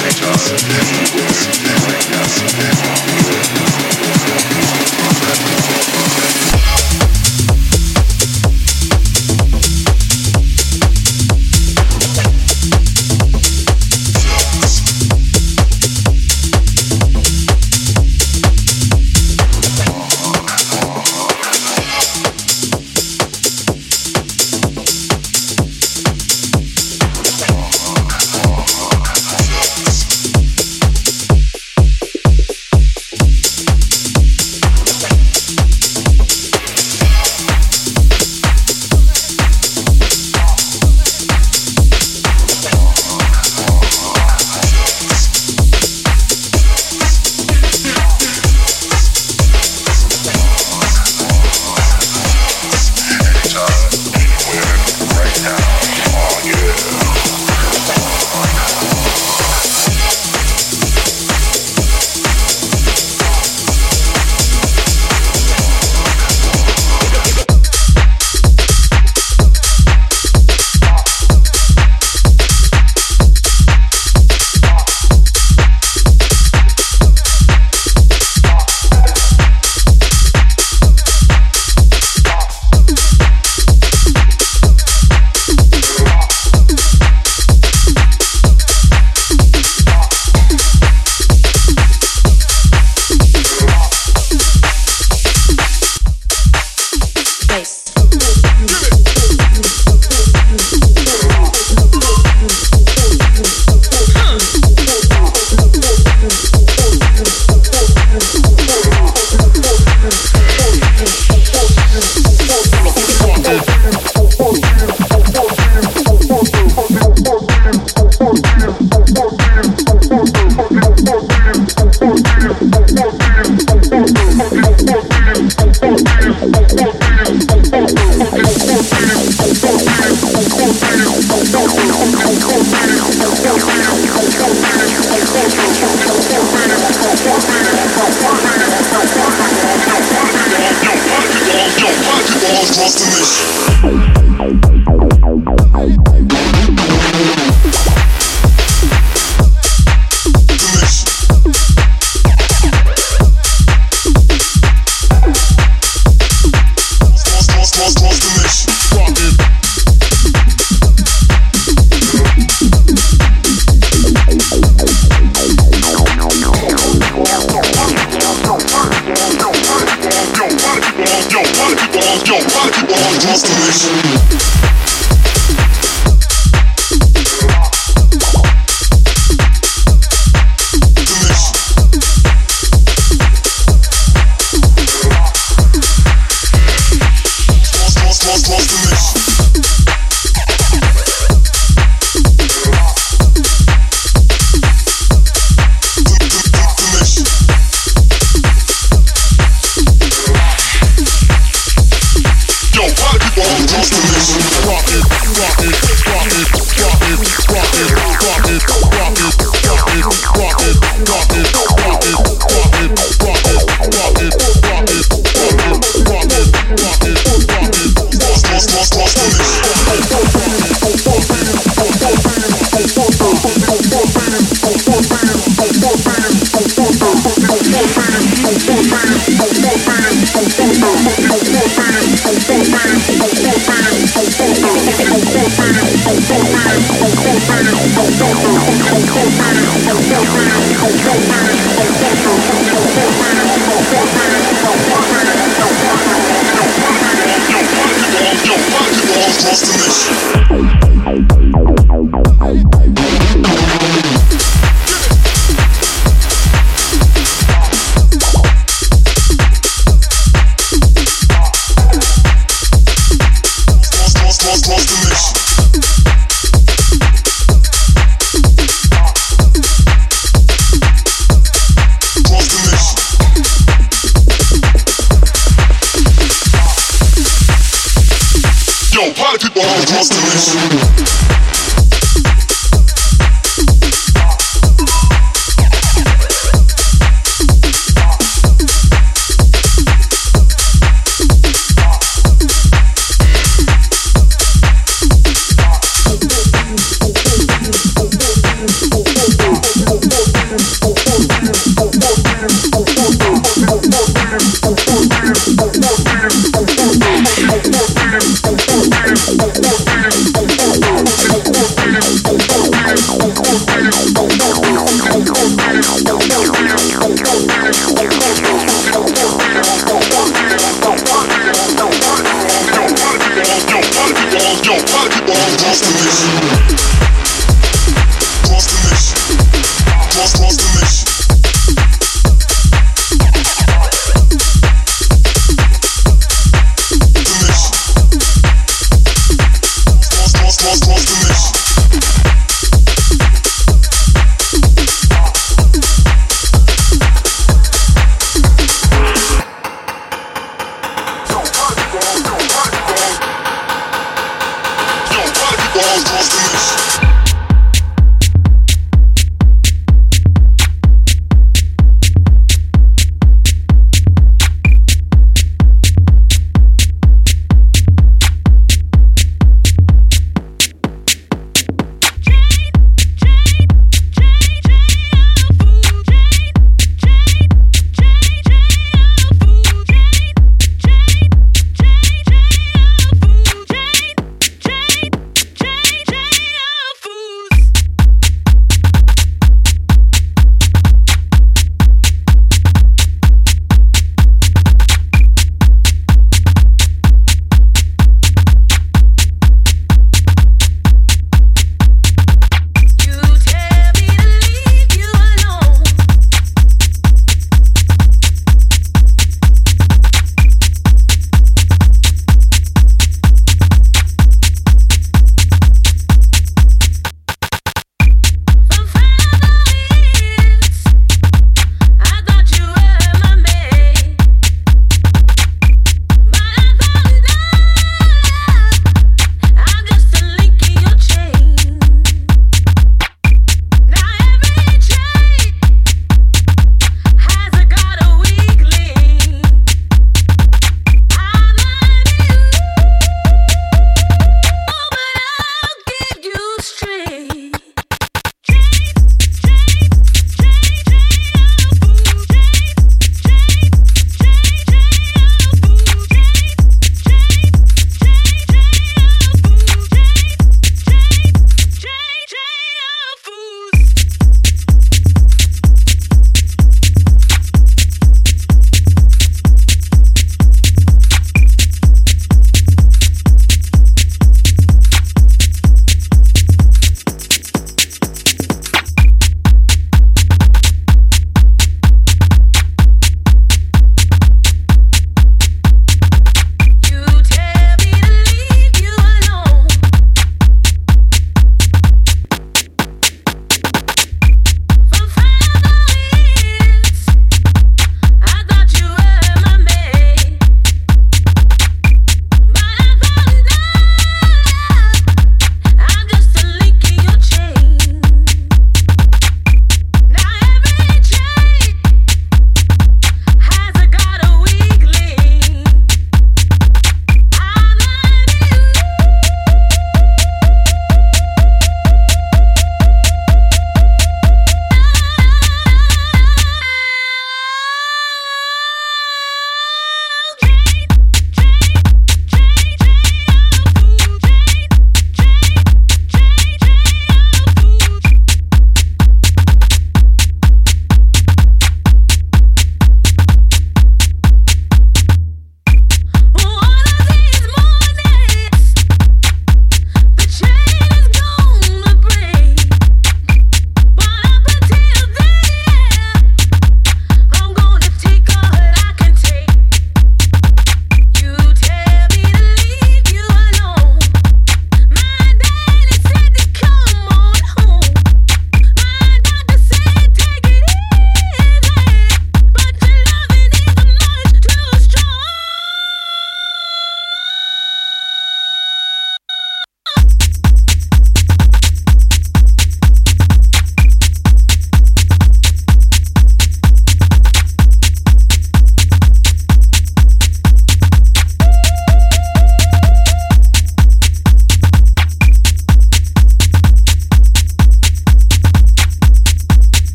Anytime, anywhere, right now, anywhere. Rock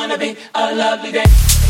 gonna be a lovely day.